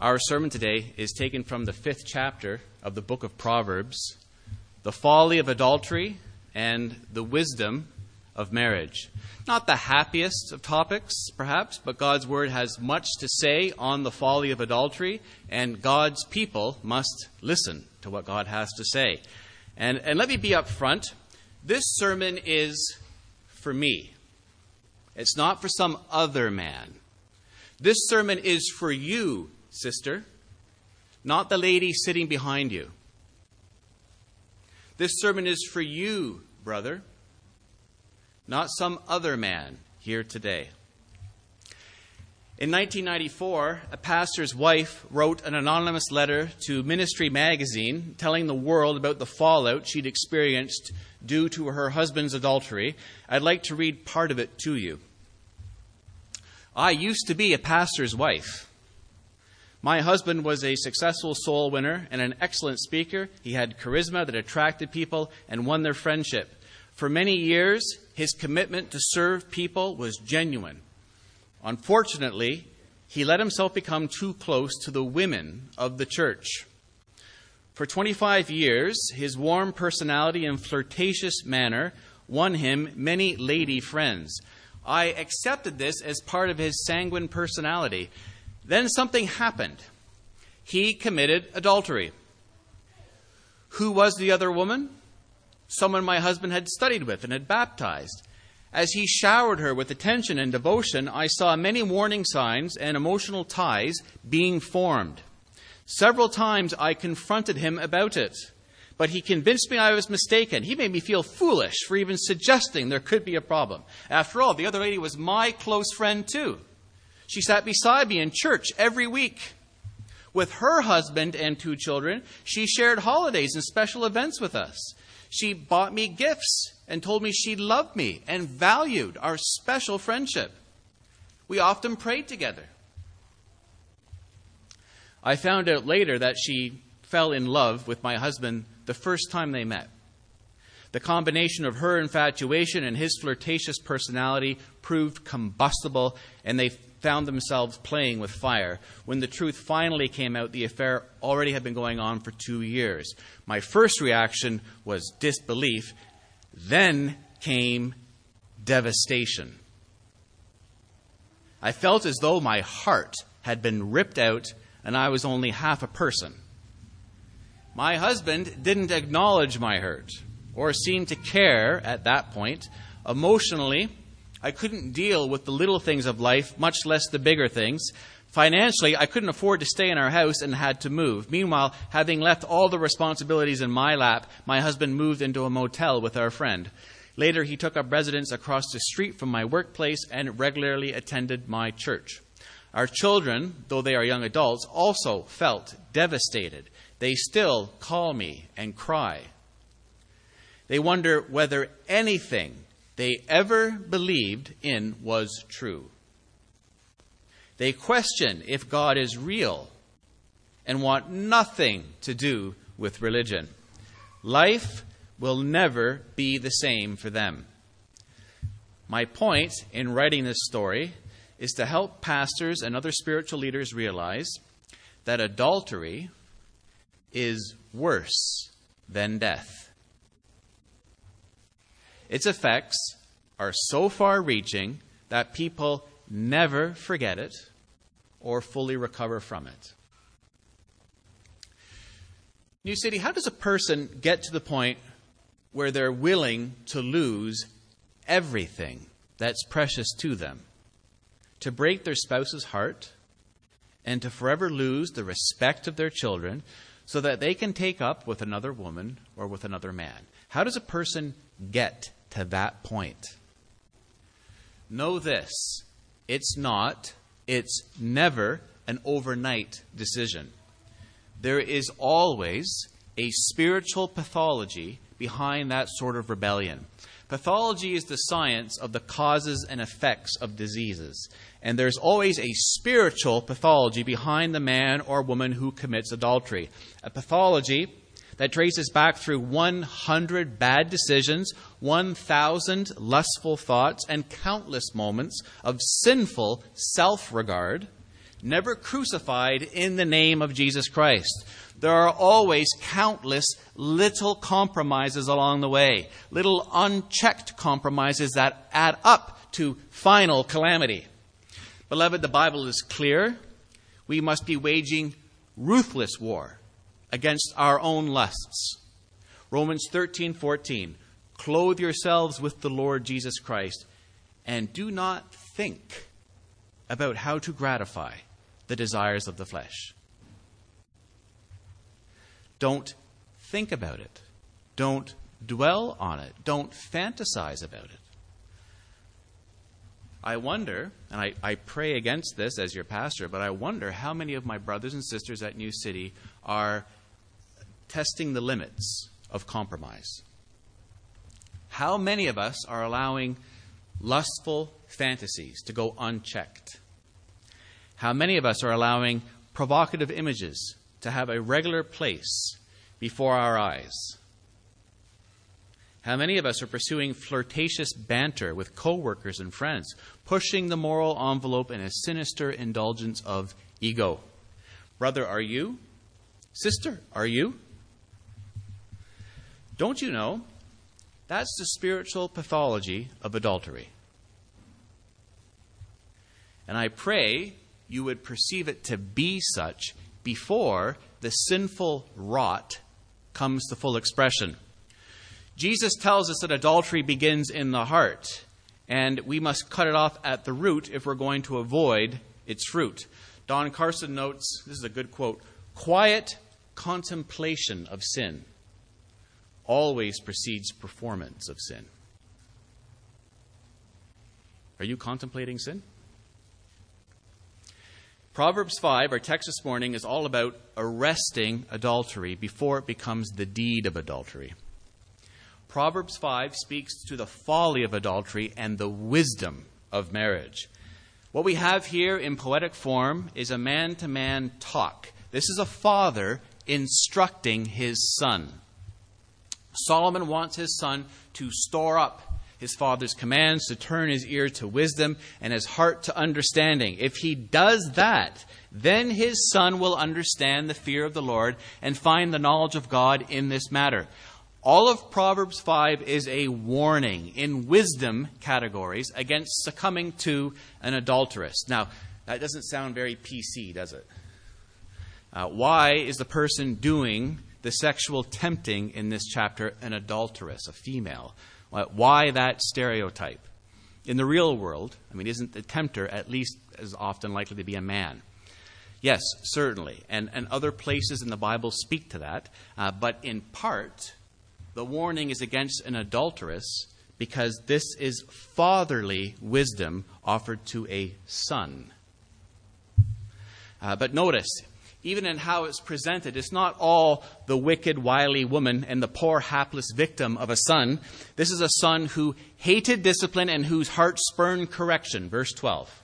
Our sermon today is taken from the fifth chapter of the book of Proverbs the folly of adultery and the wisdom of marriage. Not the happiest of topics, perhaps, but God's word has much to say on the folly of adultery, and God's people must listen to what God has to say. And, and let me be up front this sermon is for me, it's not for some other man. This sermon is for you, sister, not the lady sitting behind you. This sermon is for you, brother, not some other man here today. In 1994, a pastor's wife wrote an anonymous letter to Ministry magazine telling the world about the fallout she'd experienced due to her husband's adultery. I'd like to read part of it to you. I used to be a pastor's wife. My husband was a successful soul winner and an excellent speaker. He had charisma that attracted people and won their friendship. For many years, his commitment to serve people was genuine. Unfortunately, he let himself become too close to the women of the church. For 25 years, his warm personality and flirtatious manner won him many lady friends. I accepted this as part of his sanguine personality. Then something happened. He committed adultery. Who was the other woman? Someone my husband had studied with and had baptized. As he showered her with attention and devotion, I saw many warning signs and emotional ties being formed. Several times I confronted him about it, but he convinced me I was mistaken. He made me feel foolish for even suggesting there could be a problem. After all, the other lady was my close friend, too. She sat beside me in church every week. With her husband and two children, she shared holidays and special events with us. She bought me gifts and told me she loved me and valued our special friendship. We often prayed together. I found out later that she fell in love with my husband the first time they met. The combination of her infatuation and his flirtatious personality proved combustible, and they found themselves playing with fire. When the truth finally came out, the affair already had been going on for two years. My first reaction was disbelief. Then came devastation. I felt as though my heart had been ripped out and I was only half a person. My husband didn't acknowledge my hurt or seem to care at that point. Emotionally, I couldn't deal with the little things of life, much less the bigger things. Financially, I couldn't afford to stay in our house and had to move. Meanwhile, having left all the responsibilities in my lap, my husband moved into a motel with our friend. Later, he took up residence across the street from my workplace and regularly attended my church. Our children, though they are young adults, also felt devastated. They still call me and cry. They wonder whether anything they ever believed in was true. They question if God is real and want nothing to do with religion. Life will never be the same for them. My point in writing this story is to help pastors and other spiritual leaders realize that adultery is worse than death. Its effects are so far reaching that people never forget it or fully recover from it. New City, how does a person get to the point where they're willing to lose everything that's precious to them? To break their spouse's heart and to forever lose the respect of their children so that they can take up with another woman or with another man? How does a person get to that point. Know this it's not, it's never an overnight decision. There is always a spiritual pathology behind that sort of rebellion. Pathology is the science of the causes and effects of diseases. And there's always a spiritual pathology behind the man or woman who commits adultery. A pathology that traces back through 100 bad decisions, 1,000 lustful thoughts, and countless moments of sinful self regard, never crucified in the name of Jesus Christ. There are always countless little compromises along the way, little unchecked compromises that add up to final calamity. Beloved, the Bible is clear. We must be waging ruthless war against our own lusts. Romans 13:14 Clothe yourselves with the Lord Jesus Christ and do not think about how to gratify the desires of the flesh. Don't think about it. Don't dwell on it. Don't fantasize about it. I wonder, and I, I pray against this as your pastor, but I wonder how many of my brothers and sisters at New City are testing the limits of compromise. How many of us are allowing lustful fantasies to go unchecked? How many of us are allowing provocative images to have a regular place before our eyes? How many of us are pursuing flirtatious banter with coworkers and friends, pushing the moral envelope in a sinister indulgence of ego? Brother, are you? Sister, are you? Don't you know? That's the spiritual pathology of adultery. And I pray you would perceive it to be such before the sinful rot comes to full expression. Jesus tells us that adultery begins in the heart, and we must cut it off at the root if we're going to avoid its fruit. Don Carson notes this is a good quote quiet contemplation of sin always precedes performance of sin. Are you contemplating sin? Proverbs 5, our text this morning, is all about arresting adultery before it becomes the deed of adultery. Proverbs 5 speaks to the folly of adultery and the wisdom of marriage. What we have here in poetic form is a man to man talk. This is a father instructing his son. Solomon wants his son to store up his father's commands, to turn his ear to wisdom and his heart to understanding. If he does that, then his son will understand the fear of the Lord and find the knowledge of God in this matter. All of Proverbs 5 is a warning in wisdom categories against succumbing to an adulteress. Now, that doesn't sound very PC, does it? Uh, why is the person doing the sexual tempting in this chapter an adulteress, a female? Why that stereotype? In the real world, I mean, isn't the tempter at least as often likely to be a man? Yes, certainly. And, and other places in the Bible speak to that. Uh, but in part, the warning is against an adulteress because this is fatherly wisdom offered to a son. Uh, but notice, even in how it's presented, it's not all the wicked, wily woman and the poor, hapless victim of a son. This is a son who hated discipline and whose heart spurned correction. Verse 12.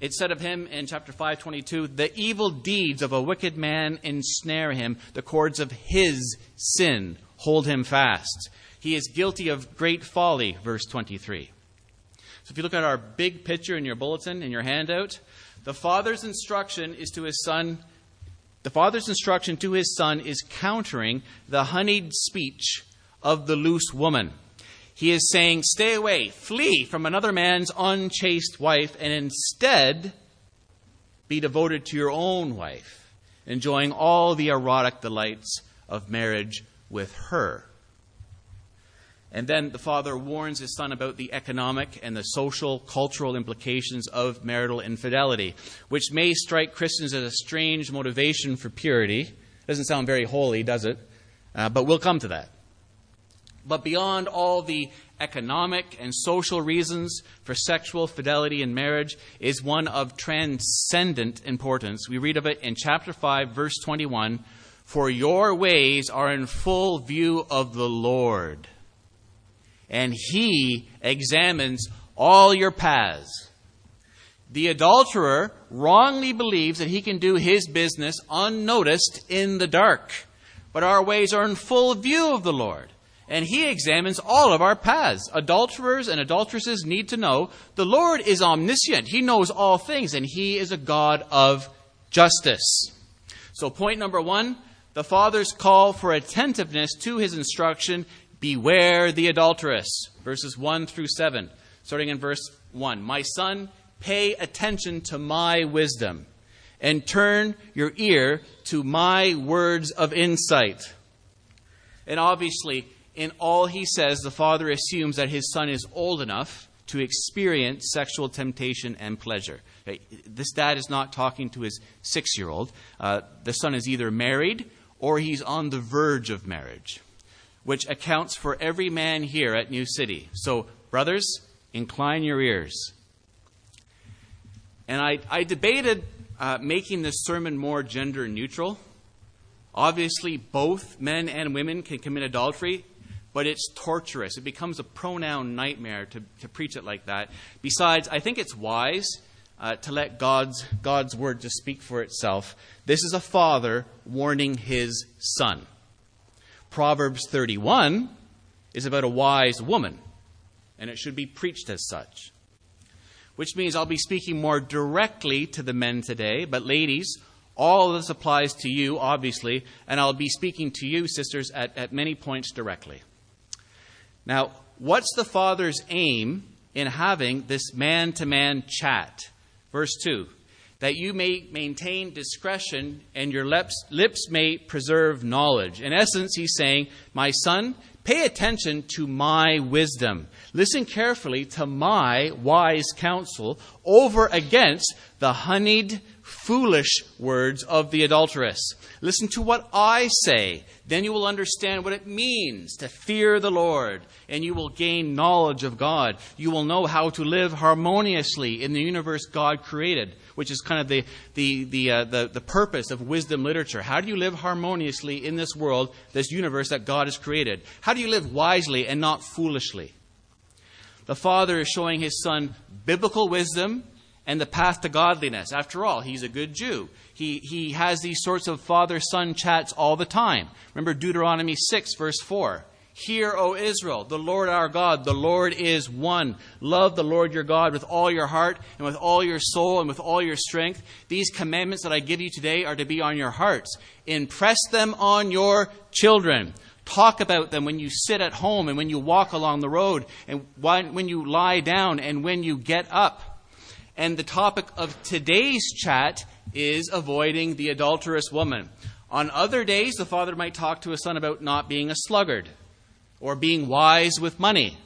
It said of him in chapter 522 the evil deeds of a wicked man ensnare him, the cords of his sin hold him fast. He is guilty of great folly, verse 23. So if you look at our big picture in your bulletin, in your handout, the father's instruction is to his son. The father's instruction to his son is countering the honeyed speech of the loose woman. He is saying, Stay away, flee from another man's unchaste wife, and instead be devoted to your own wife, enjoying all the erotic delights of marriage with her. And then the father warns his son about the economic and the social, cultural implications of marital infidelity, which may strike Christians as a strange motivation for purity. Doesn't sound very holy, does it? Uh, but we'll come to that. But beyond all the economic and social reasons for sexual fidelity in marriage is one of transcendent importance. We read of it in chapter 5, verse 21 for your ways are in full view of the Lord, and he examines all your paths. The adulterer wrongly believes that he can do his business unnoticed in the dark, but our ways are in full view of the Lord, and he examines all of our paths. Adulterers and adulteresses need to know the Lord is omniscient. He knows all things, and he is a God of justice. So, point number one the Father's call for attentiveness to his instruction beware the adulteress. Verses 1 through 7, starting in verse 1. My son, pay attention to my wisdom and turn your ear to my words of insight. And obviously, in all he says, the father assumes that his son is old enough to experience sexual temptation and pleasure. This dad is not talking to his six year old. Uh, the son is either married or he's on the verge of marriage, which accounts for every man here at New City. So, brothers, incline your ears. And I, I debated uh, making this sermon more gender neutral. Obviously, both men and women can commit adultery, but it's torturous. It becomes a pronoun nightmare to, to preach it like that. Besides, I think it's wise uh, to let God's, God's word to speak for itself. This is a father warning his son. Proverbs 31 is about a wise woman, and it should be preached as such which means I'll be speaking more directly to the men today. But, ladies, all of this applies to you, obviously, and I'll be speaking to you, sisters, at, at many points directly. Now, what's the Father's aim in having this man to man chat? Verse 2 that you may maintain discretion and your lips, lips may preserve knowledge. In essence, he's saying, My son, Pay attention to my wisdom. Listen carefully to my wise counsel over against the honeyed, foolish words of the adulteress. Listen to what I say. Then you will understand what it means to fear the Lord, and you will gain knowledge of God. You will know how to live harmoniously in the universe God created which is kind of the, the, the, uh, the, the purpose of wisdom literature. How do you live harmoniously in this world, this universe that God has created? How do you live wisely and not foolishly? The Father is showing his Son biblical wisdom and the path to godliness. After all, he's a good Jew. He, he has these sorts of father son chats all the time. Remember Deuteronomy 6, verse 4. Hear, O Israel, the Lord our God, the Lord is one. Love the Lord your God with all your heart and with all your soul and with all your strength. These commandments that I give you today are to be on your hearts. Impress them on your children. Talk about them when you sit at home and when you walk along the road and when you lie down and when you get up. And the topic of today's chat is avoiding the adulterous woman. On other days, the father might talk to his son about not being a sluggard or being wise with money.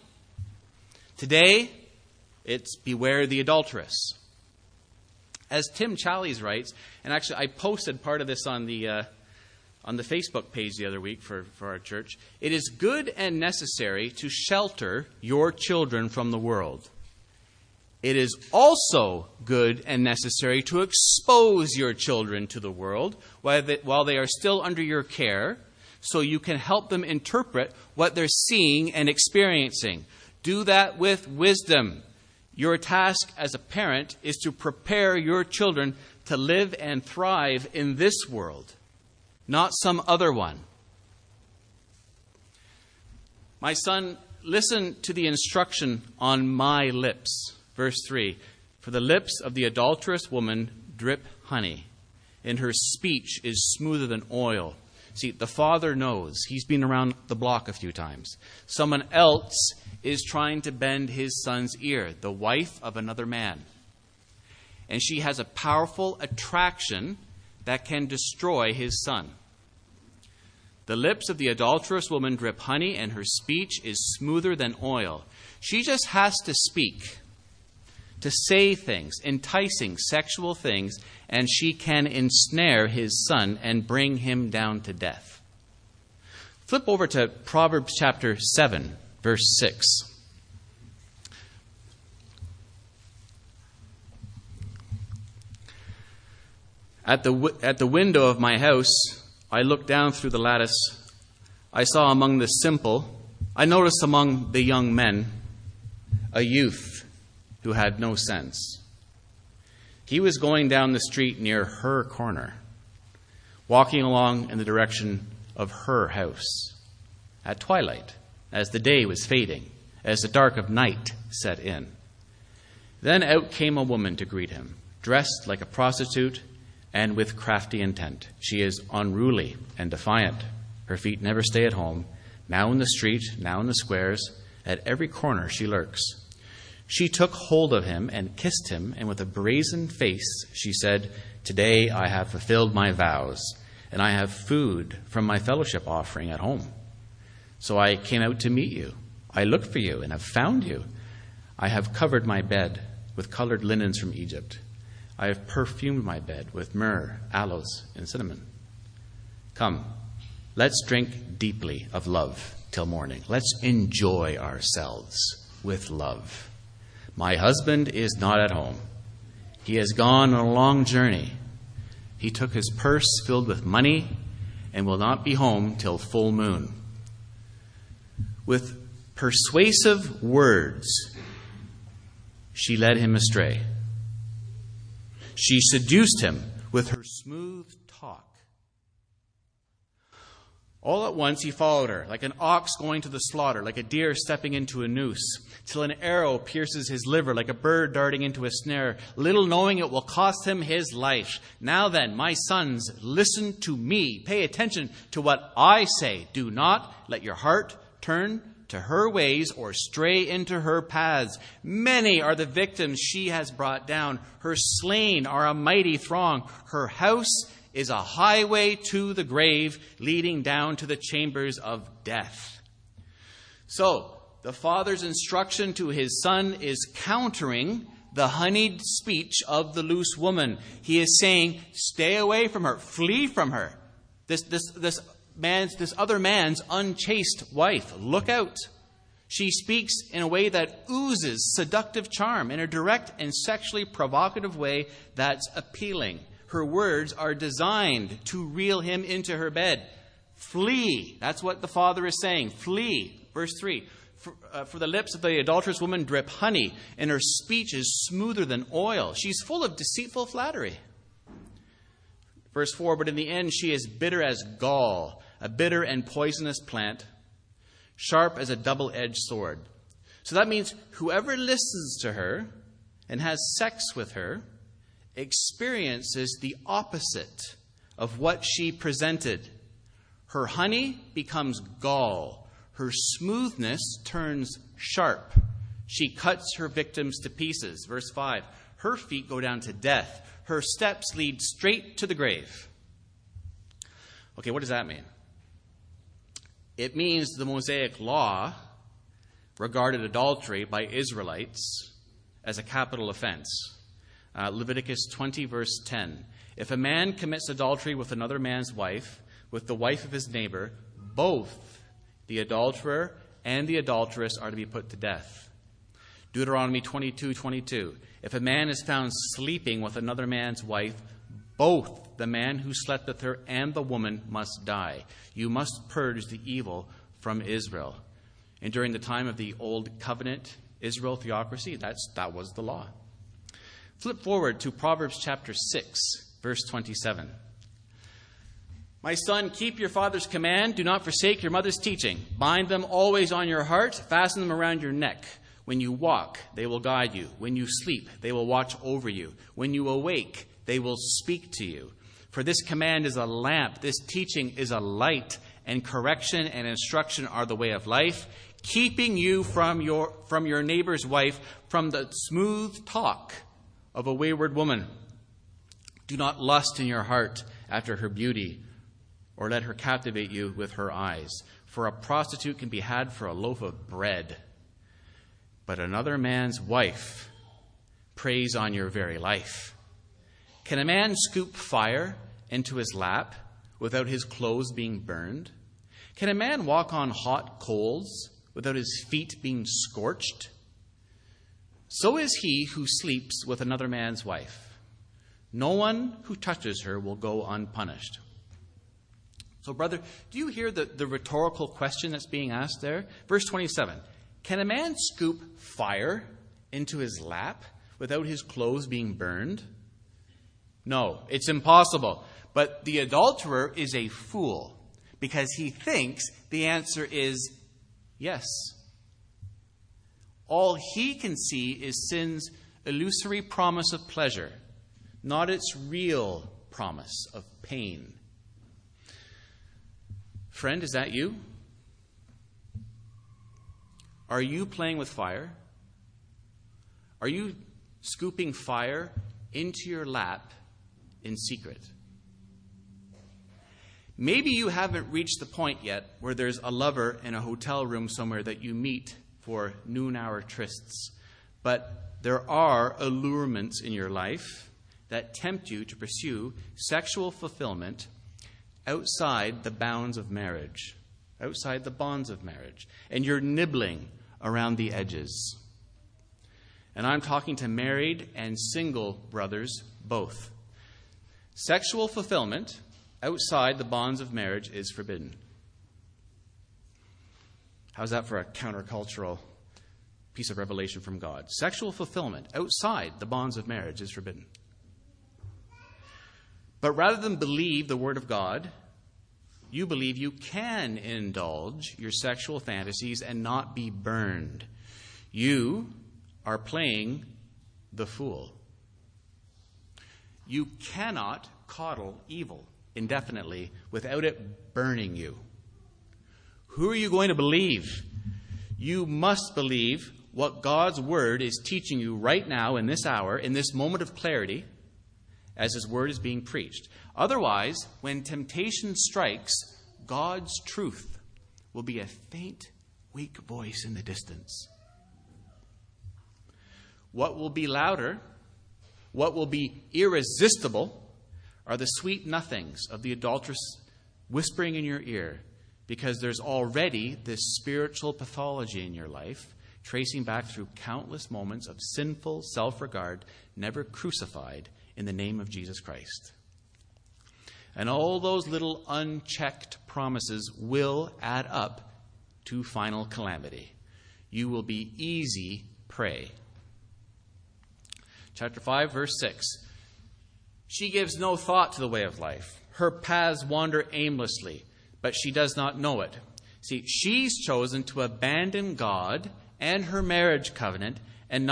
Today, it's beware the adulteress. As Tim Challies writes, and actually I posted part of this on the, uh, on the Facebook page the other week for, for our church, it is good and necessary to shelter your children from the world. It is also good and necessary to expose your children to the world while they, while they are still under your care so you can help them interpret what they're seeing and experiencing. Do that with wisdom. Your task as a parent is to prepare your children to live and thrive in this world, not some other one. My son, listen to the instruction on my lips. Verse 3 For the lips of the adulterous woman drip honey, and her speech is smoother than oil. See, the father knows. He's been around the block a few times. Someone else is trying to bend his son's ear, the wife of another man. And she has a powerful attraction that can destroy his son. The lips of the adulterous woman drip honey, and her speech is smoother than oil. She just has to speak to say things, enticing sexual things, and she can ensnare his son and bring him down to death. Flip over to Proverbs chapter 7, verse 6. At the, at the window of my house, I looked down through the lattice. I saw among the simple, I noticed among the young men, a youth who had no sense. He was going down the street near her corner, walking along in the direction of her house at twilight. as the day was fading, as the dark of night set in. Then out came a woman to greet him, dressed like a prostitute and with crafty intent. She is unruly and defiant. Her feet never stay at home. Now in the street, now in the squares, at every corner she lurks. She took hold of him and kissed him, and with a brazen face she said, Today I have fulfilled my vows, and I have food from my fellowship offering at home. So I came out to meet you. I looked for you and have found you. I have covered my bed with colored linens from Egypt. I have perfumed my bed with myrrh, aloes, and cinnamon. Come, let's drink deeply of love till morning. Let's enjoy ourselves with love. My husband is not at home. He has gone on a long journey. He took his purse filled with money and will not be home till full moon. With persuasive words, she led him astray. She seduced him with her smooth talk. All at once he followed her, like an ox going to the slaughter, like a deer stepping into a noose, till an arrow pierces his liver, like a bird darting into a snare, little knowing it will cost him his life. Now then, my sons, listen to me. Pay attention to what I say. Do not let your heart turn to her ways or stray into her paths. Many are the victims she has brought down. Her slain are a mighty throng. Her house is a highway to the grave, leading down to the chambers of death. So, the father's instruction to his son is countering the honeyed speech of the loose woman. He is saying, Stay away from her, flee from her. This, this, this, man's, this other man's unchaste wife. Look out. She speaks in a way that oozes seductive charm, in a direct and sexually provocative way that's appealing. Her words are designed to reel him into her bed. Flee. That's what the father is saying. Flee. Verse 3. For, uh, for, the lips of the adulterous woman drip honey, and her speech is smoother than oil. She's full of deceitful flattery. Verse 4 But in the end, she is bitter as gall, a bitter and poisonous plant, sharp as a double edged sword. So that means whoever listens to her and has sex with her experiences the opposite of what she presented. Her honey becomes gall, her smoothness turns sharp. She cuts her victims to pieces. Verse 5 Her feet go down to death, her steps lead straight to the grave. Okay, what does that mean? It means the Mosaic law regarded adultery by Israelites as a capital offense. Uh, Leviticus 20, verse 10. If a man commits adultery with another man's wife, with the wife of his neighbor, both the adulterer and the adulteress are to be put to death. Deuteronomy 22, 22. If a man is found sleeping with another man's wife, both the man who slept with her and the woman must die. You must purge the evil from Israel. And during the time of the Old Covenant Israel theocracy, that's, that was the law. Flip forward to Proverbs chapter 6, verse 27. My son, keep your father's command. Do not forsake your mother's teaching. Bind them always on your heart. Fasten them around your neck. When you walk, they will guide you. When you sleep, they will watch over you. When you awake, they will speak to you. For this command is a lamp, this teaching is a light, and correction and instruction are the way of life, keeping you from your, from your neighbor's wife, from the smooth talk of a wayward woman. Do not lust in your heart after her beauty, or let her captivate you with her eyes. For a prostitute can be had for a loaf of bread, but another man's wife preys on your very life. Can a man scoop fire into his lap without his clothes being burned? Can a man walk on hot coals without his feet being scorched? So is he who sleeps with another man's wife. No one who touches her will go unpunished. So, brother, do you hear the, the rhetorical question that's being asked there? Verse 27 Can a man scoop fire into his lap without his clothes being burned? No, it's impossible. But the adulterer is a fool because he thinks the answer is Yes. All he can see is sin's illusory promise of pleasure, not its real promise of pain. Friend, is that you? Are you playing with fire? Are you scooping fire into your lap in secret? Maybe you haven't reached the point yet where there's a lover in a hotel room somewhere that you meet for noon hour trysts, but there are allurements in your life that tempt you to pursue sexual fulfillment outside the bounds of marriage, outside the bonds of marriage, and you're nibbling around the edges. And I'm talking to married and single brothers both. Sexual fulfillment outside the bonds of marriage is forbidden. How's that for a countercultural piece of revelation from God? Sexual fulfillment outside the bonds of marriage is forbidden. But rather than believe the Word of God, you believe you can indulge your sexual fantasies and not be burned. You are playing the fool. You cannot coddle evil indefinitely without it burning you. Who are you going to believe? You must believe what God's Word is teaching you right now in this hour, in this moment of clarity, as His Word is being preached. Otherwise, when temptation strikes, God's truth will be a faint, weak voice in the distance. What will be louder, what will be irresistible, are the sweet nothings of the adulteress whispering in your ear because there's already this spiritual pathology in your life, tracing back through countless moments of sinful self regard, never crucified in the name of Jesus Christ. And all those little unchecked promises will add up to final calamity. You will be easy prey. Chapter 5, verse 6. She gives no thought to the way of life. Her paths wander aimlessly, but she does not know it. See, she's chosen to abandon God and her marriage covenant and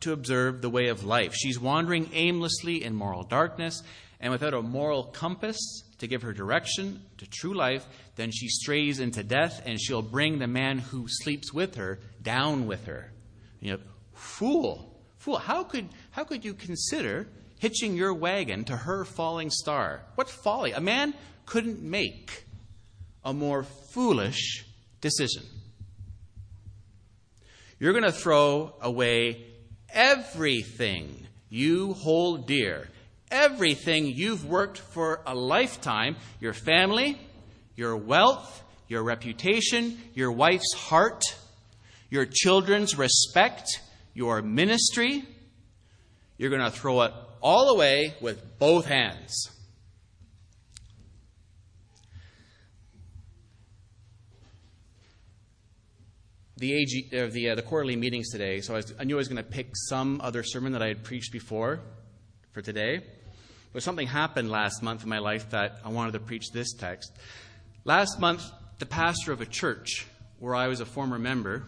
to observe the way of life. She's wandering aimlessly in moral darkness and without a moral compass to give her direction to true life, then she strays into death and she'll bring the man who sleeps with her down with her. You know, fool, fool, how could, how could you consider hitching your wagon to her falling star? What folly! A man couldn't make a more foolish decision. You're going to throw away everything you hold dear everything you've worked for a lifetime your family, your wealth, your reputation, your wife's heart, your children's respect, your ministry. You're going to throw it all away with both hands. The, AG, uh, the, uh, the quarterly meetings today, so I, was, I knew I was going to pick some other sermon that I had preached before for today. But something happened last month in my life that I wanted to preach this text. Last month, the pastor of a church where I was a former member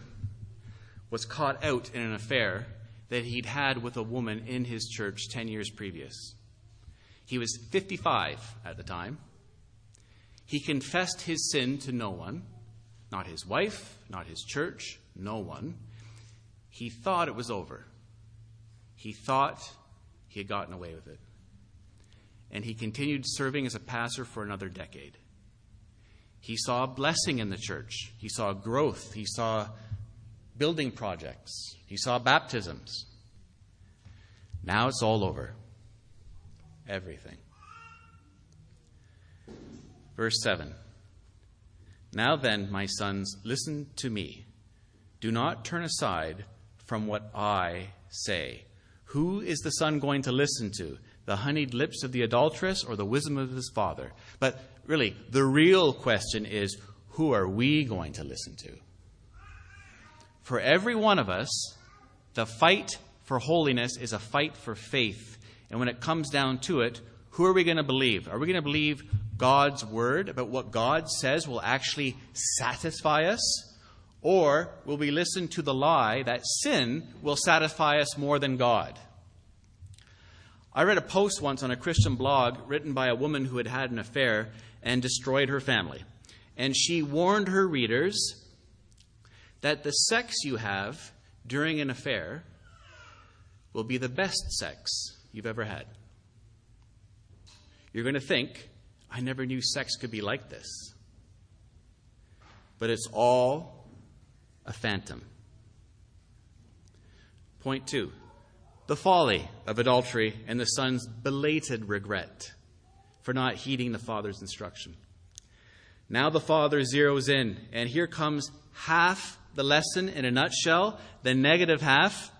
was caught out in an affair that he'd had with a woman in his church 10 years previous. He was 55 at the time. He confessed his sin to no one, not his wife, not his church, no one. He thought it was over. He thought he had gotten away with it and he continued serving as a pastor for another decade. He saw blessing in the church, he saw growth, he saw building projects, he saw baptisms. Now it's all over. Everything. Verse 7 Now then, my sons, listen to me. Do not turn aside from what I say. Who is the son going to listen to? the honeyed lips of the adulteress or the wisdom of his father. But really, the real question is who are we going to listen to? For every one of us, the fight for holiness is a fight for faith. And when it comes down to it, who are we going to believe? Are we going to believe God's word about what God says will actually satisfy us? Or will we listen to the lie that sin will satisfy us more than God? I read a post once on a Christian blog written by a woman who had had an affair and destroyed her family. And she warned her readers that the sex you have during an affair will be the best sex you've ever had. You're going to think, I never knew sex could be like this. But it's all a phantom. Point two the folly of adultery and the son's belated regret for not heeding the father's instruction. Now the father zeroes in, and here comes half the lesson in a nutshell, the negative half.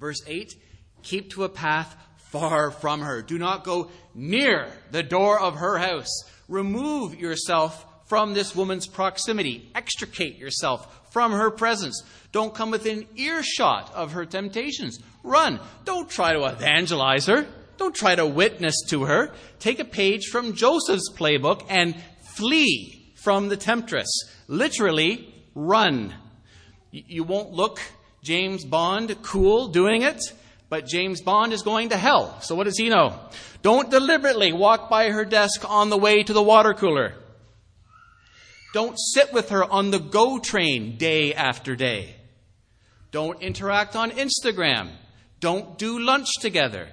Verse 8 Keep to a path far from her. Do not go near the door of her house. Remove yourself from this woman's proximity. Extricate yourself from her presence. Don't come within earshot of her temptations. Run. Don't try to evangelize her. Don't try to witness to her. Take a page from Joseph's playbook and flee from the temptress. Literally, run. You won't look James Bond cool doing it, but James Bond is going to hell. So what does he know? Don't deliberately walk by her desk on the way to the water cooler. Don't sit with her on the GO train day after day. Don't interact on Instagram. Don't do lunch together.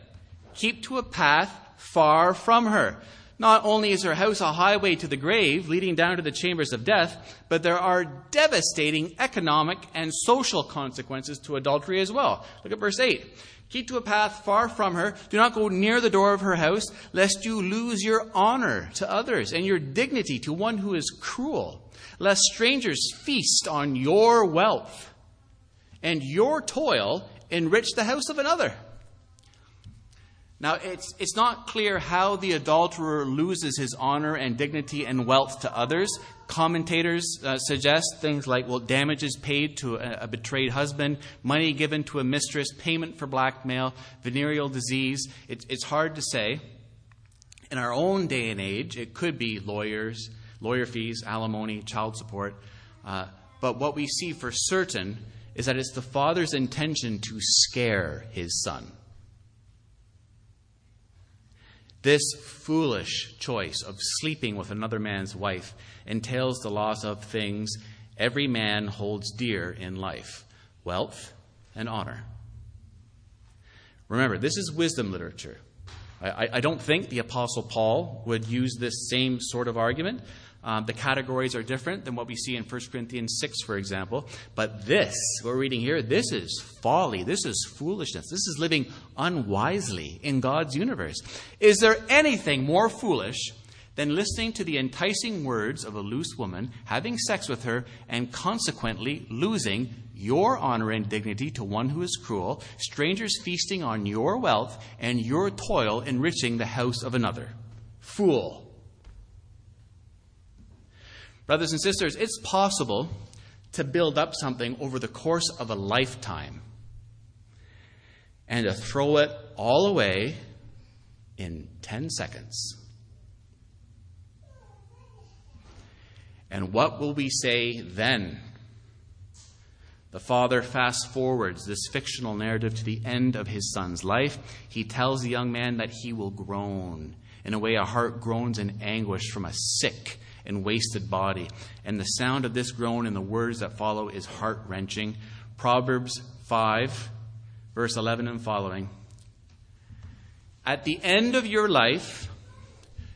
Keep to a path far from her. Not only is her house a highway to the grave, leading down to the chambers of death, but there are devastating economic and social consequences to adultery as well. Look at verse 8. Keep to a path far from her. Do not go near the door of her house, lest you lose your honor to others and your dignity to one who is cruel, lest strangers feast on your wealth and your toil enrich the house of another. Now, it's, it's not clear how the adulterer loses his honor and dignity and wealth to others. Commentators uh, suggest things like, well, damages paid to a, a, betrayed husband, money given to a mistress, payment for blackmail, venereal disease. It, it's hard to say. In our own day and age, it could be lawyers, lawyer fees, alimony, child support. Uh, but what we see for certain is that it's the father's intention to scare his son. This foolish choice of sleeping with another man's wife entails the loss of things every man holds dear in life wealth and honor. Remember, this is wisdom literature. I, I, don't think the Apostle Paul would use this same sort of argument. Um, the categories are different than what we see in 1 Corinthians 6, for example. But this, we're reading here, this is folly. This is foolishness. This is living unwisely in God's universe. Is there anything more foolish than listening to the enticing words of a loose woman, having sex with her, and consequently losing your honor and dignity to one who is cruel, strangers feasting on your wealth, and your toil enriching the house of another? Fool. Brothers and sisters, it's possible to build up something over the course of a lifetime and to throw it all away in 10 seconds. And what will we say then? The father fast forwards this fictional narrative to the end of his son's life. He tells the young man that he will groan. In a way, a heart groans in anguish from a sick and wasted body. And the sound of this groan and the words that follow is heart wrenching. Proverbs 5, verse 11 and following. At the end of your life,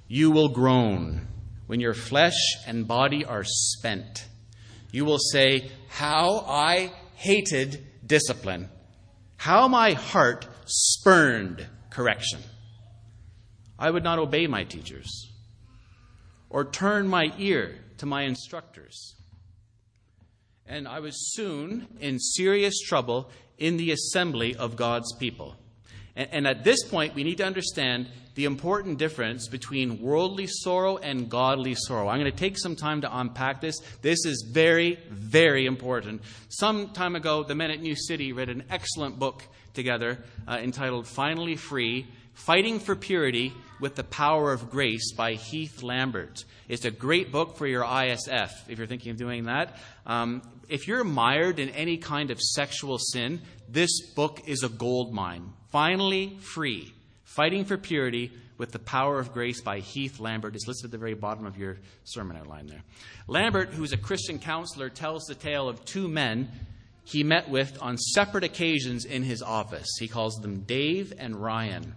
you will groan when your flesh and body are spent. You will say, How I hated discipline, how my heart spurned correction. I would not obey my teachers or turn my ear to my instructors. And I was soon in serious trouble in the assembly of God's people. And, and, at this point, we need to understand the important difference between worldly sorrow and godly sorrow. I'm going to take some time to unpack this. This is very, very important. Some time ago, the men at New City read an excellent book together uh, entitled Finally Free Fighting for Purity with the Power of Grace by Heath Lambert. It's a great book for your ISF if you're thinking of doing that. Um, if you're mired in any kind of sexual sin, this book is a gold mine. Finally free. Fighting for Purity with the Power of Grace by Heath Lambert is listed at the very bottom of your sermon outline there. Lambert, who's a Christian counselor, tells the tale of two men he met with on separate occasions in his office. He calls them Dave and Ryan.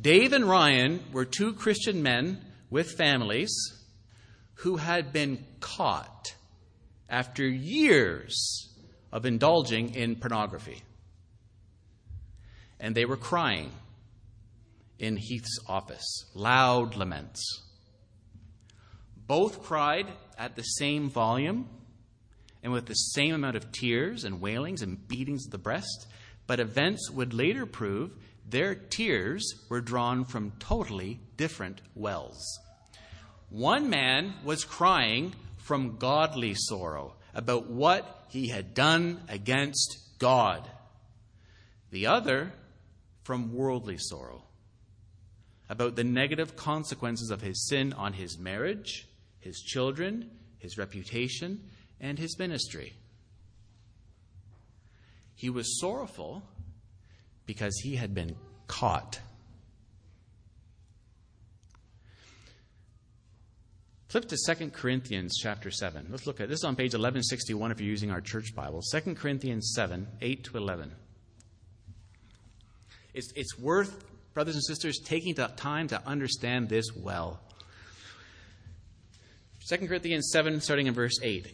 Dave and Ryan were two Christian men with families who had been caught after years of indulging in pornography. And they were crying in Heath's office, loud laments. Both cried at the same volume and with the same amount of tears and wailings and beatings of the breast, but events would later prove their tears were drawn from totally different wells. One man was crying from godly sorrow about what he had done against God, the other from worldly sorrow about the negative consequences of his sin on his marriage, his children, his reputation, and his ministry. He was sorrowful because he had been caught. Flip to 2 Corinthians chapter 7. Let's look at this is on page 1161 if you're using our church Bible. 2 Corinthians 7, 8 to 11. It's, it's worth, brothers and sisters, taking the time to understand this well. 2 Corinthians 7, starting in verse 8.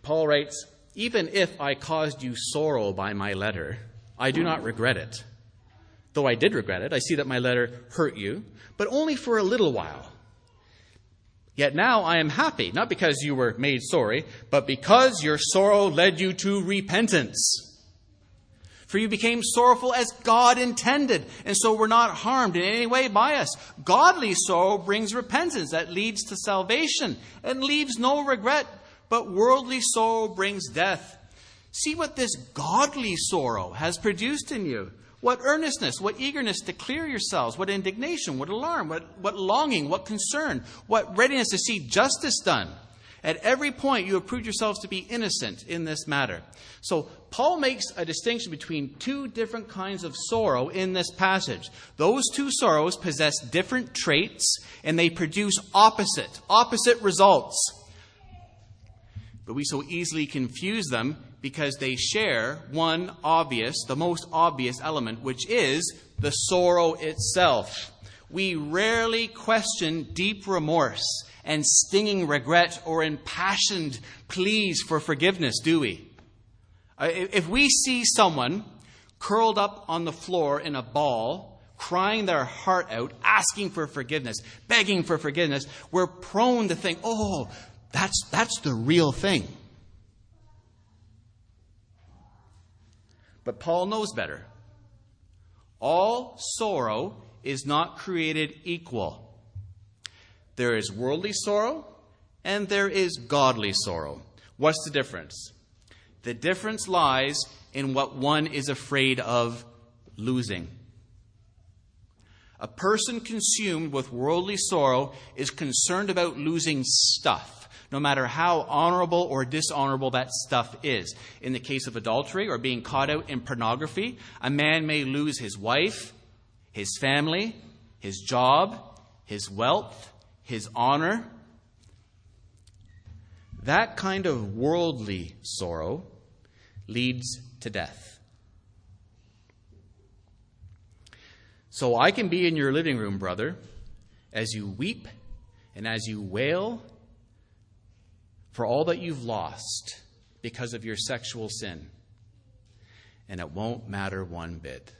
Paul writes, Even if I caused you sorrow by my letter, I do not regret it. Though I did regret it, I see that my letter hurt you, but only for a little while. Yet now I am happy, not because you were made sorry, but because your sorrow led you to repentance. For you became sorrowful as God intended, and so were not harmed in any way by us. Godly sorrow brings repentance that leads to salvation and leaves no regret but worldly sorrow brings death. See what this godly sorrow has produced in you. What earnestness, what eagerness to clear yourselves, what indignation, what alarm, what, what longing, what concern, what readiness to see justice done. At every point, you have proved yourselves to be innocent in this matter. So, Paul makes a distinction between two different kinds of sorrow in this passage. Those two sorrows possess different traits and they produce opposite, opposite results. But we so easily confuse them because they share one obvious, the most obvious element, which is the sorrow itself. We rarely question deep remorse and stinging regret or impassioned pleas for forgiveness, do we? Uh, if we see someone curled up on the floor in a ball, crying their heart out, asking for forgiveness, begging for forgiveness, we're prone to think, oh, that's, that's the real thing. But Paul knows better. All sorrow is not created equal. There is worldly sorrow and there is godly sorrow. What's the difference? The difference lies in what one is afraid of losing. A person consumed with worldly sorrow is concerned about losing stuff no matter how honorable or dishonorable that stuff is. In the case of adultery or being caught out in pornography, a man may lose his wife, his family, his job, his wealth, his honor. That kind of worldly sorrow leads to death. So I can be in your living room, brother, as you weep and as you wail for all that you've lost because of your sexual sin. And it won't matter one bit.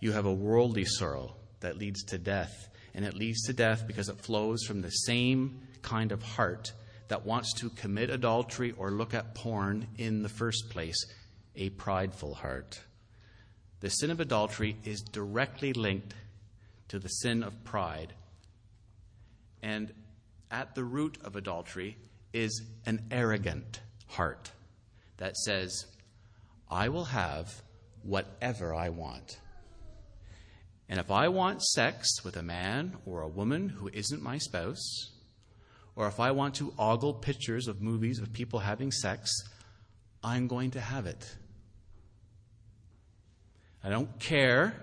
You have a worldly sorrow that leads to death. And it leads to death because it flows from the same kind of heart that wants to commit adultery or look at porn in the first place a prideful heart. The sin of adultery is directly linked to the sin of pride. And at the root of adultery is an arrogant heart that says, I will have whatever I want. And if I want sex with a man or a woman who isn't my spouse, or if I want to ogle pictures of movies of people having sex, I'm going to have it. I don't care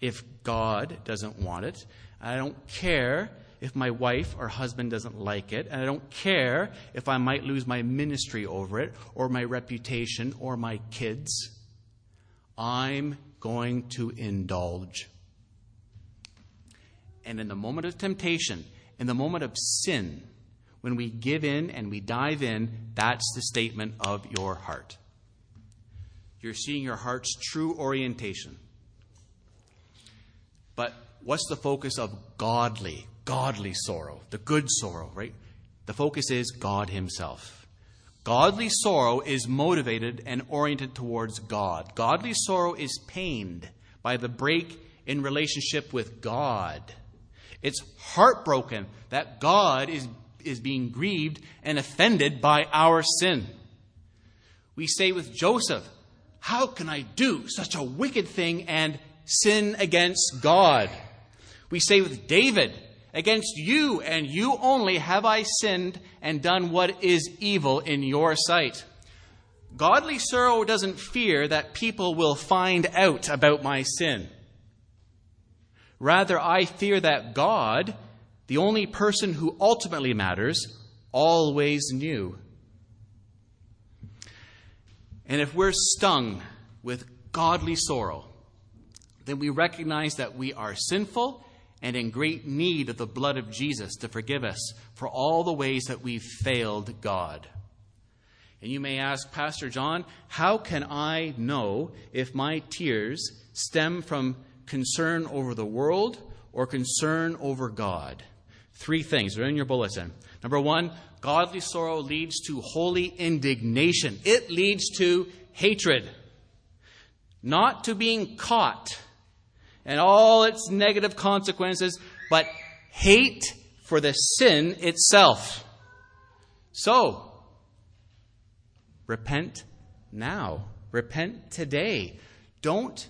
if God doesn't want it. I don't care if my wife or husband doesn't like it. And I don't care if I might lose my ministry over it, or my reputation, or my kids. I'm going to indulge. And in the moment of temptation, in the moment of sin, when we give in and we dive in, that's the statement of your heart. You're seeing your heart's true orientation. But what's the focus of godly, godly sorrow, the good sorrow, right? The focus is God Himself. Godly sorrow is motivated and oriented towards God. Godly sorrow is pained by the break in relationship with God. It's heartbroken that God is, is being grieved and offended by our sin. We say with Joseph, How can I do such a wicked thing and sin against God? We say with David, Against you and you only have I sinned and done what is evil in your sight. Godly sorrow doesn't fear that people will find out about my sin. Rather, I fear that God, the only person who ultimately matters, always knew. And if we're stung with godly sorrow, then we recognize that we are sinful and in great need of the blood of Jesus to forgive us for all the ways that we've failed God. And you may ask, Pastor John, how can I know if my tears stem from concern over the world or concern over God. Three things are in your bulletin. Number one, godly sorrow leads to holy indignation, it leads to hatred, not to being caught and all its negative consequences, but hate for the sin itself. So, repent now. Repent today. Don't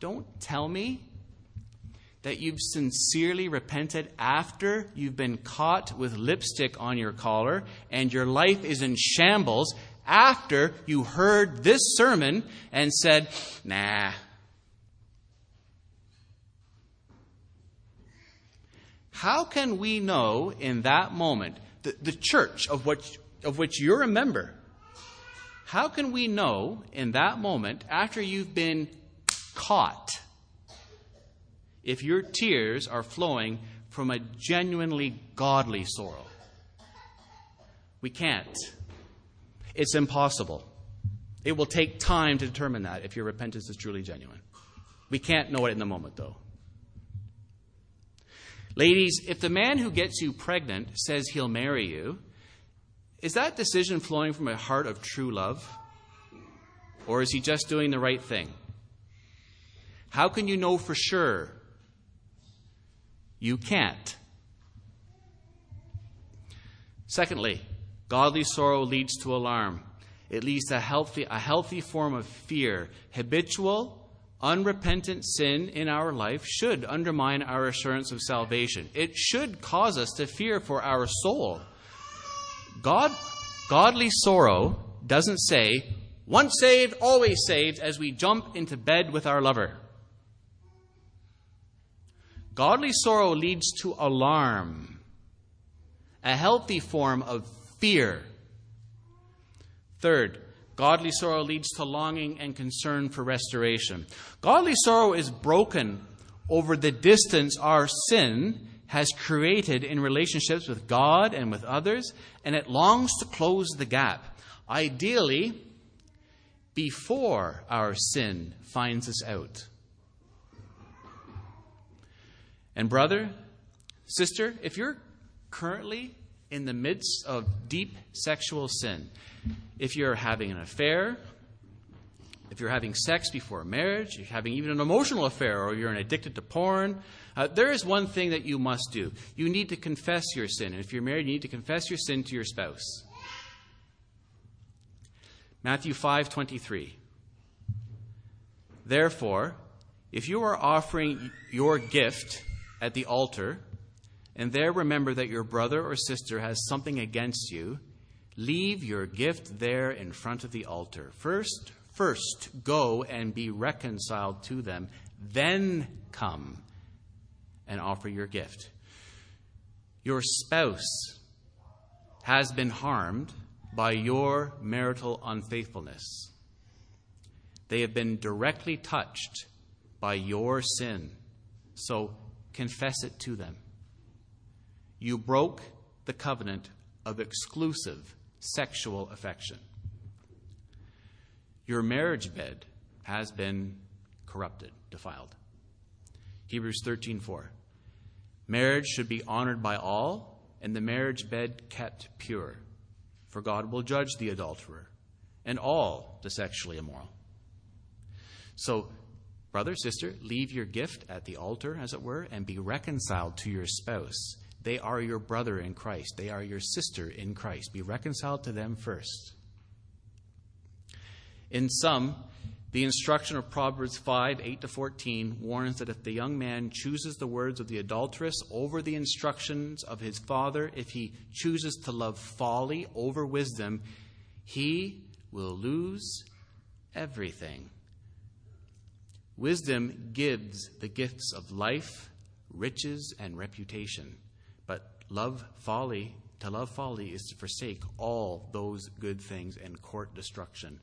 don't tell me that you've sincerely repented after you've been caught with lipstick on your collar and your life is in shambles after you heard this sermon and said, nah. How can we know in that moment, the, the church of which, of which you're a member, how can we know in that moment, after you've been caught if your tears are flowing from a genuinely godly sorrow. We can't. It's impossible. It will take time to determine that if your repentance is truly genuine. We can't know it in the moment, though. Ladies, if the man who gets you pregnant says he'll marry you, is that decision flowing from a heart of true love? Or is he just doing the right thing? How can you know for sure? You can't. Secondly, godly sorrow leads to alarm. It leads to a healthy, a healthy form of fear. Habitual, unrepentant sin in our life should undermine our assurance of salvation. It should cause us to fear for our soul. God, godly sorrow doesn't say, once saved, always saved, as we jump into bed with our lover. Godly sorrow leads to alarm, a healthy form of fear. Third, godly sorrow leads to longing and concern for restoration. Godly sorrow is broken over the distance our sin has created in relationships with God and with others, and it longs to close the gap. Ideally, before our sin finds us out. And, brother, sister, if you're currently in the midst of deep sexual sin, if you're having an affair, if you're having sex before marriage, you're having even an emotional affair, or you're addicted to porn, uh, there is one thing that you must do. You need to confess your sin. And if you're married, you need to confess your sin to your spouse. Matthew 5:23. Therefore, If you are offering your gift at the altar, and there remember that your brother or sister has something against you, leave your gift there in front of the altar. First, first go and be reconciled to them, then come and offer your gift. Your spouse has been harmed by your marital unfaithfulness. They have been directly touched by your sin. So confess it to them. You broke the covenant of exclusive sexual affection. Your marriage bed has been corrupted, defiled. Hebrews 13:4. Marriage should be honored by all, and the marriage bed kept pure, for God will judge the adulterer and all the sexually immoral. So, brother, sister, leave your gift at the altar, as it were, and be reconciled to your spouse. They are your brother in Christ. They are your sister in Christ. Be reconciled to them first. In sum, the instruction of Proverbs 5 8 to 14 warns that if the young man chooses the words of the adulteress over the instructions of his father, if he chooses to love folly over wisdom, he will lose everything. Wisdom gives the gifts of life, riches, and reputation. Love folly, to love folly is to forsake all those good things and court destruction.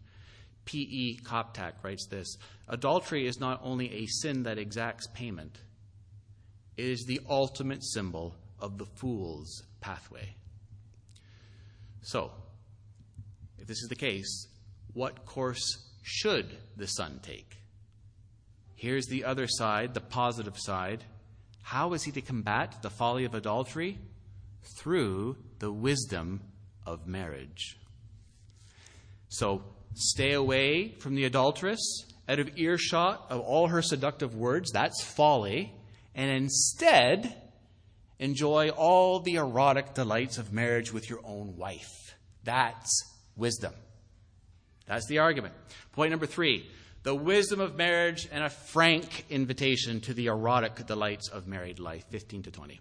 P.E. Koptak writes this Adultery is not only a sin that exacts payment, it is the ultimate symbol of the fool's pathway. So, if this is the case, what course should the son take? Here's the other side, the positive side. How is he to combat the folly of adultery? Through the wisdom of marriage. So, Stay away from the adulteress, out of earshot of all her seductive words. That's folly. And instead, enjoy all the erotic delights of marriage with your own wife. That's wisdom. That's the argument. Point number three the wisdom of marriage and a frank invitation to the erotic delights of married life, 15 to 20.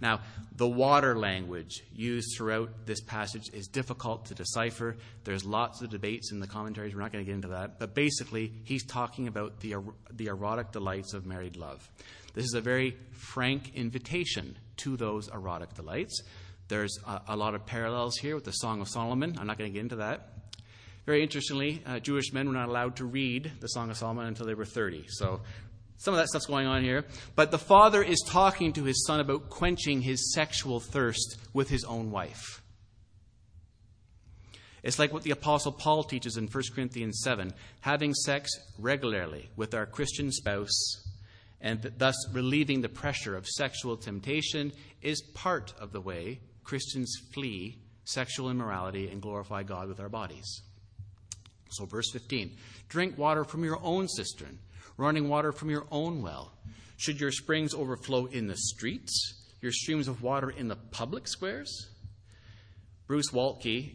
Now, the water language used throughout this passage is difficult to decipher. There's lots of debates in the commentaries. We're not going to get into that. But basically, he's talking about the, er, the erotic delights of married love. This is a very frank invitation to those erotic delights. There's a, a lot of parallels here with the Song of Solomon. I'm not going to get into that. Very interestingly, uh, Jewish men were not allowed to read the Song of Solomon until they were 30. So some of that stuff's going on here. But the father is talking to his son about quenching his sexual thirst with his own wife. It's like what the Apostle Paul teaches in 1 Corinthians 7 having sex regularly with our Christian spouse and thus relieving the pressure of sexual temptation is part of the way Christians flee sexual immorality and glorify God with our bodies. So, verse 15 drink water from your own cistern, running water from your own well. Should your springs overflow in the streets, your streams of water in the public squares? Bruce Waltke,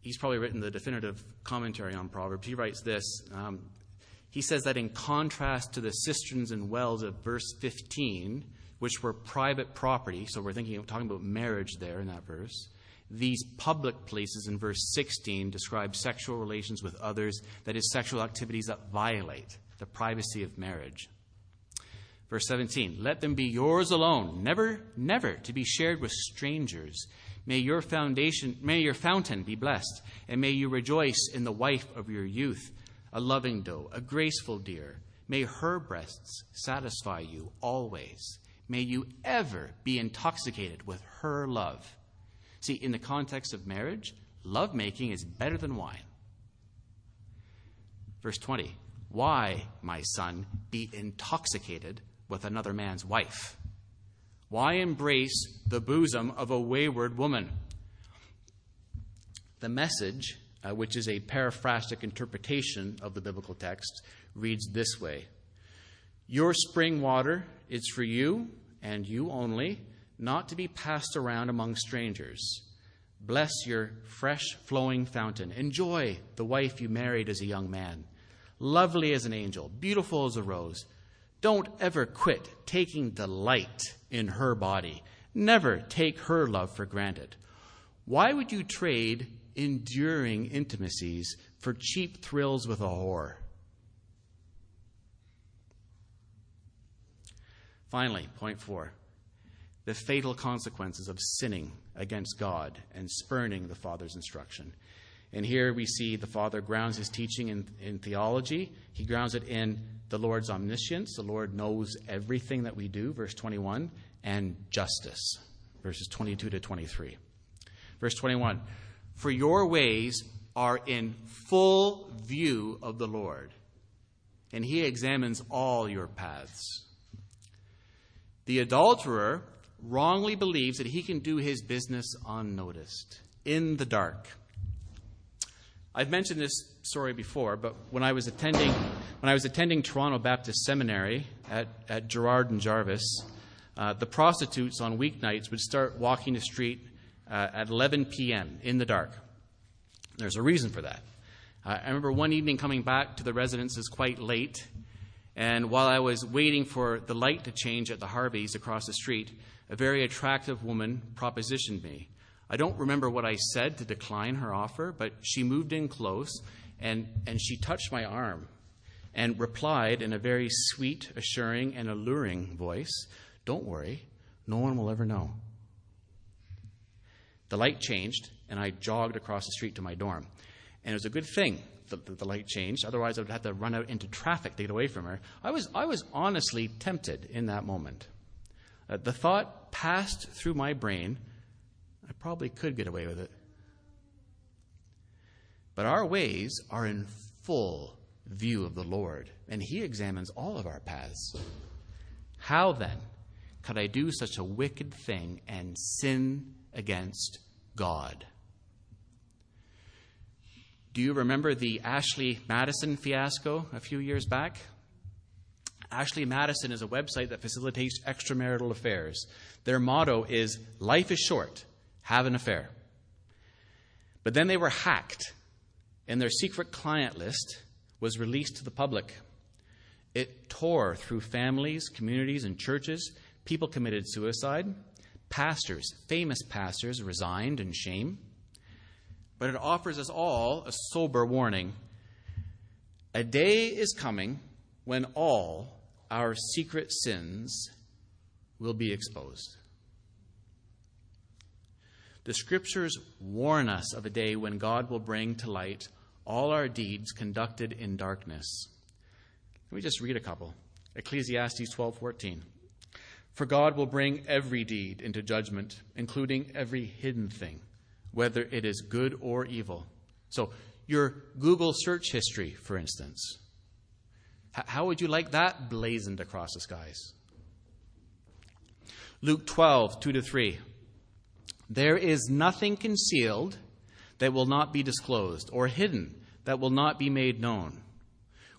he's probably written the definitive commentary on Proverbs. He writes this. Um, he says that in contrast to the cisterns and wells of verse 15, which were private property, so we're thinking talking about marriage there in that verse. These public places in verse 16 describe sexual relations with others, that is, sexual activities that violate the privacy of marriage. Verse 17, let them be yours alone, never, never to be shared with strangers. May your foundation, may your fountain be blessed, and may you rejoice in the wife of your youth, a loving doe, a graceful deer. May her breasts satisfy you always. May you ever be intoxicated with her love. See, in the context of marriage, lovemaking is better than wine. Verse 20 Why, my son, be intoxicated with another man's wife? Why embrace the bosom of a wayward woman? The message, uh, which is a paraphrastic interpretation of the biblical text, reads this way Your spring water is for you and you only not to be passed around among strangers. Bless your fresh flowing fountain. Enjoy the wife you married as a young man, lovely as an angel, beautiful as a rose. Don't ever quit taking delight in her body. Never take her love for granted. Why would you trade enduring intimacies for cheap thrills with a whore? Finally, point four the fatal consequences of sinning against God and spurning the Father's instruction. And here we see the Father grounds his teaching in, in theology. He grounds it in the Lord's omniscience. The Lord knows everything that we do, verse 21, and justice, verses 22 to 23. Verse 21 For your ways are in full view of the Lord, and he examines all your paths. The adulterer wrongly believes that he can do his business unnoticed, in the dark. I've mentioned this story before, but when I was attending, when I was attending Toronto Baptist Seminary at, at Gerrard and Jarvis, uh, the prostitutes on weeknights would start walking the street uh, at 11 p.m. in the dark. There's a reason for that. Uh, I remember one evening coming back to the residences quite late, and while I was waiting for the light to change at the Harveys across the street, a very attractive woman propositioned me. I don't remember what I said to decline her offer, but she moved in close and, and she touched my arm and replied in a very sweet, assuring, and alluring voice Don't worry, no one will ever know. The light changed, and I jogged across the street to my dorm. And it was a good thing that the, the light changed, otherwise, I would have to run out into traffic to get away from her. I was, I was honestly tempted in that moment. Uh, the thought passed through my brain I probably could get away with it. But our ways are in full view of the Lord, and He examines all of our paths. How then could I do such a wicked thing and sin against God? Do you remember the Ashley Madison fiasco a few years back? Ashley Madison is a website that facilitates extramarital affairs. Their motto is Life is short, have an affair. But then they were hacked, and their secret client list was released to the public. It tore through families, communities, and churches. People committed suicide. Pastors, famous pastors, resigned in shame. But it offers us all a sober warning. A day is coming when all our secret sins will be exposed. The scriptures warn us of a day when God will bring to light all our deeds conducted in darkness. Let me just read a couple. Ecclesiastes 12:14. For God will bring every deed into judgment, including every hidden thing, whether it is good or evil. So, your Google search history, for instance, how would you like that blazoned across the skies? Luke 12, 2 to 3. There is nothing concealed that will not be disclosed, or hidden that will not be made known.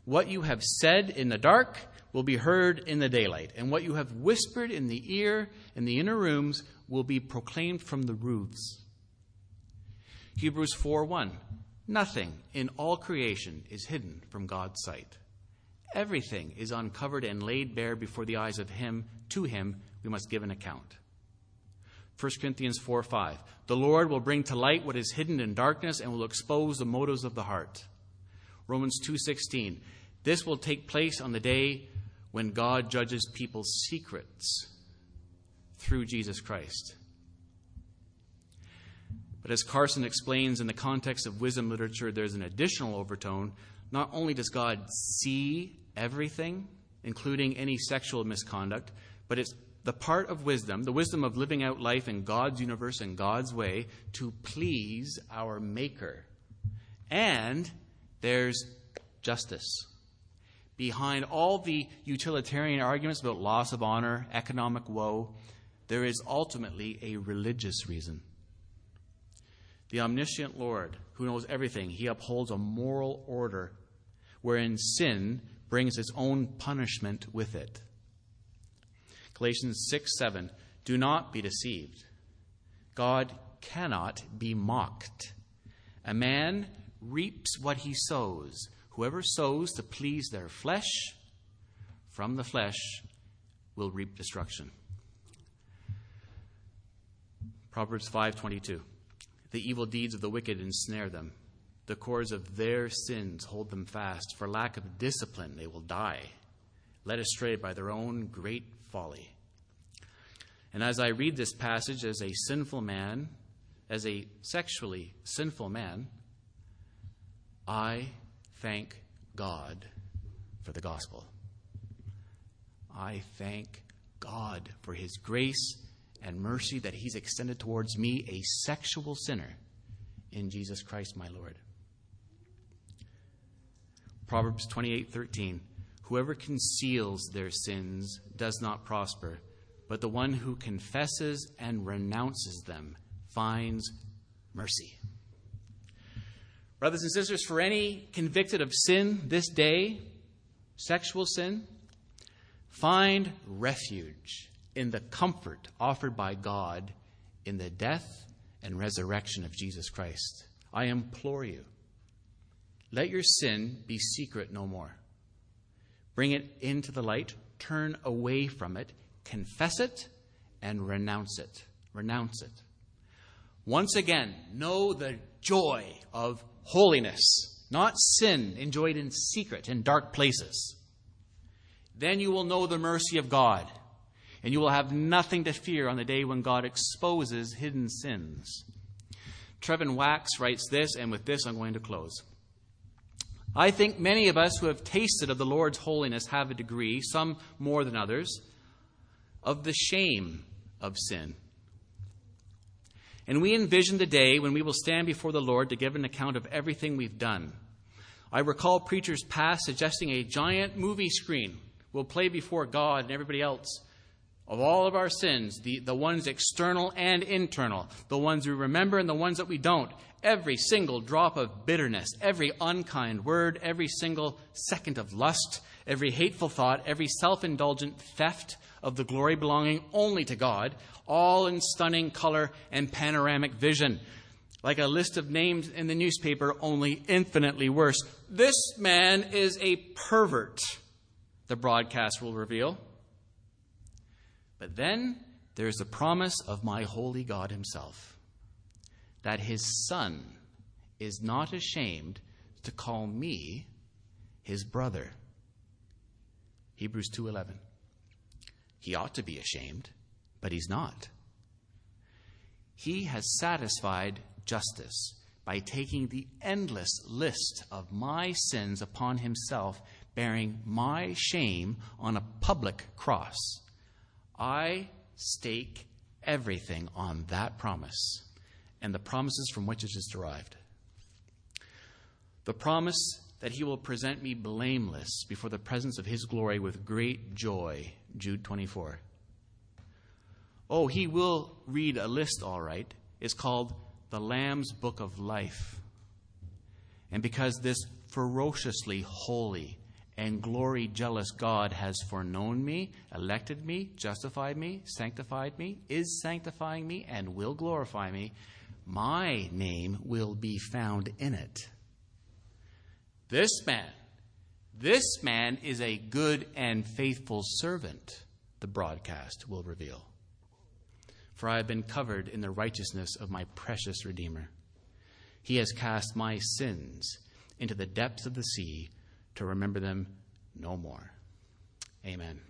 What you have said in the dark will be heard in the daylight, and what you have whispered in the ear in the inner rooms will be proclaimed from the roofs. Hebrews 4 1. Nothing in all creation is hidden from God's sight. Everything is uncovered and laid bare before the eyes of him. To him we must give an account. 1 Corinthians 4 5. The Lord will bring to light what is hidden in darkness and will expose the motives of the heart. Romans 2:16. This will take place on the day when God judges people's secrets through Jesus Christ. But as Carson explains in the context of wisdom literature, there's an additional overtone. Not only does God see everything, including any sexual misconduct, but it's the part of wisdom, the wisdom of living out life in God's universe and God's way to please our Maker. And there's justice. Behind all the utilitarian arguments about loss of honor, economic woe, there is ultimately a religious reason. The omniscient Lord, who knows everything, he upholds a moral order wherein sin brings its own punishment with it. Galatians 6 7. Do not be deceived. God cannot be mocked. A man reaps what he sows. Whoever sows to please their flesh, from the flesh will reap destruction. Proverbs 5:22 The evil deeds of the wicked ensnare them. The cords of their sins hold them fast. For lack of discipline they will die, led astray by their own great folly. And as I read this passage as a sinful man, as a sexually sinful man, I thank God for the gospel. I thank God for his grace and mercy that he's extended towards me, a sexual sinner, in Jesus Christ my Lord. Proverbs 28:13 Whoever conceals their sins does not prosper, but the one who confesses and renounces them finds mercy. Brothers and sisters, for any convicted of sin this day, sexual sin, find refuge in the comfort offered by God in the death and resurrection of Jesus Christ. I implore you, let your sin be secret no more. Bring it into the light, turn away from it, confess it, and renounce it. Renounce it. Once again, know the joy of holiness, not sin enjoyed in secret in dark places. Then you will know the mercy of God and you will have nothing to fear on the day when God exposes hidden sins. Trevin Wax writes this, and with this I'm going to close. I think many of us who have tasted of the Lord's holiness have a degree, some more than others, of the shame of sin. And we envision the day when we will stand before the Lord to give an account of everything we've done. I recall preachers past suggesting a giant movie screen will play before God and everybody else of all of our sins, the, the ones external and internal, the ones we remember and the ones that we don't, every single drop of bitterness, every unkind word, every single second of lust, every hateful thought, every self indulgent theft of the glory belonging only to God, all in stunning color and panoramic vision. Like a list of names in the newspaper, only infinitely worse. This man is a pervert, the broadcast will reveal. But then there's the promise of my holy God himself that his son is not ashamed to call me his brother. Hebrews 2:11. He ought to be ashamed, but he's not. He has satisfied justice by taking the endless list of my sins upon himself, bearing my shame on a public cross. I stake everything on that promise and the promises from which it is derived. The promise that he will present me blameless before the presence of his glory with great joy, Jude 24. Oh, he will read a list, all right. It's called the Lamb's Book of Life. And because this ferociously holy and glory jealous God has foreknown me, elected me, justified me, sanctified me, is sanctifying me, and will glorify me, my name will be found in it. This man, this man is a good and faithful servant, the broadcast will reveal. For I have been covered in the righteousness of my precious Redeemer. He has cast my sins into the depths of the sea to remember them no more. Amen.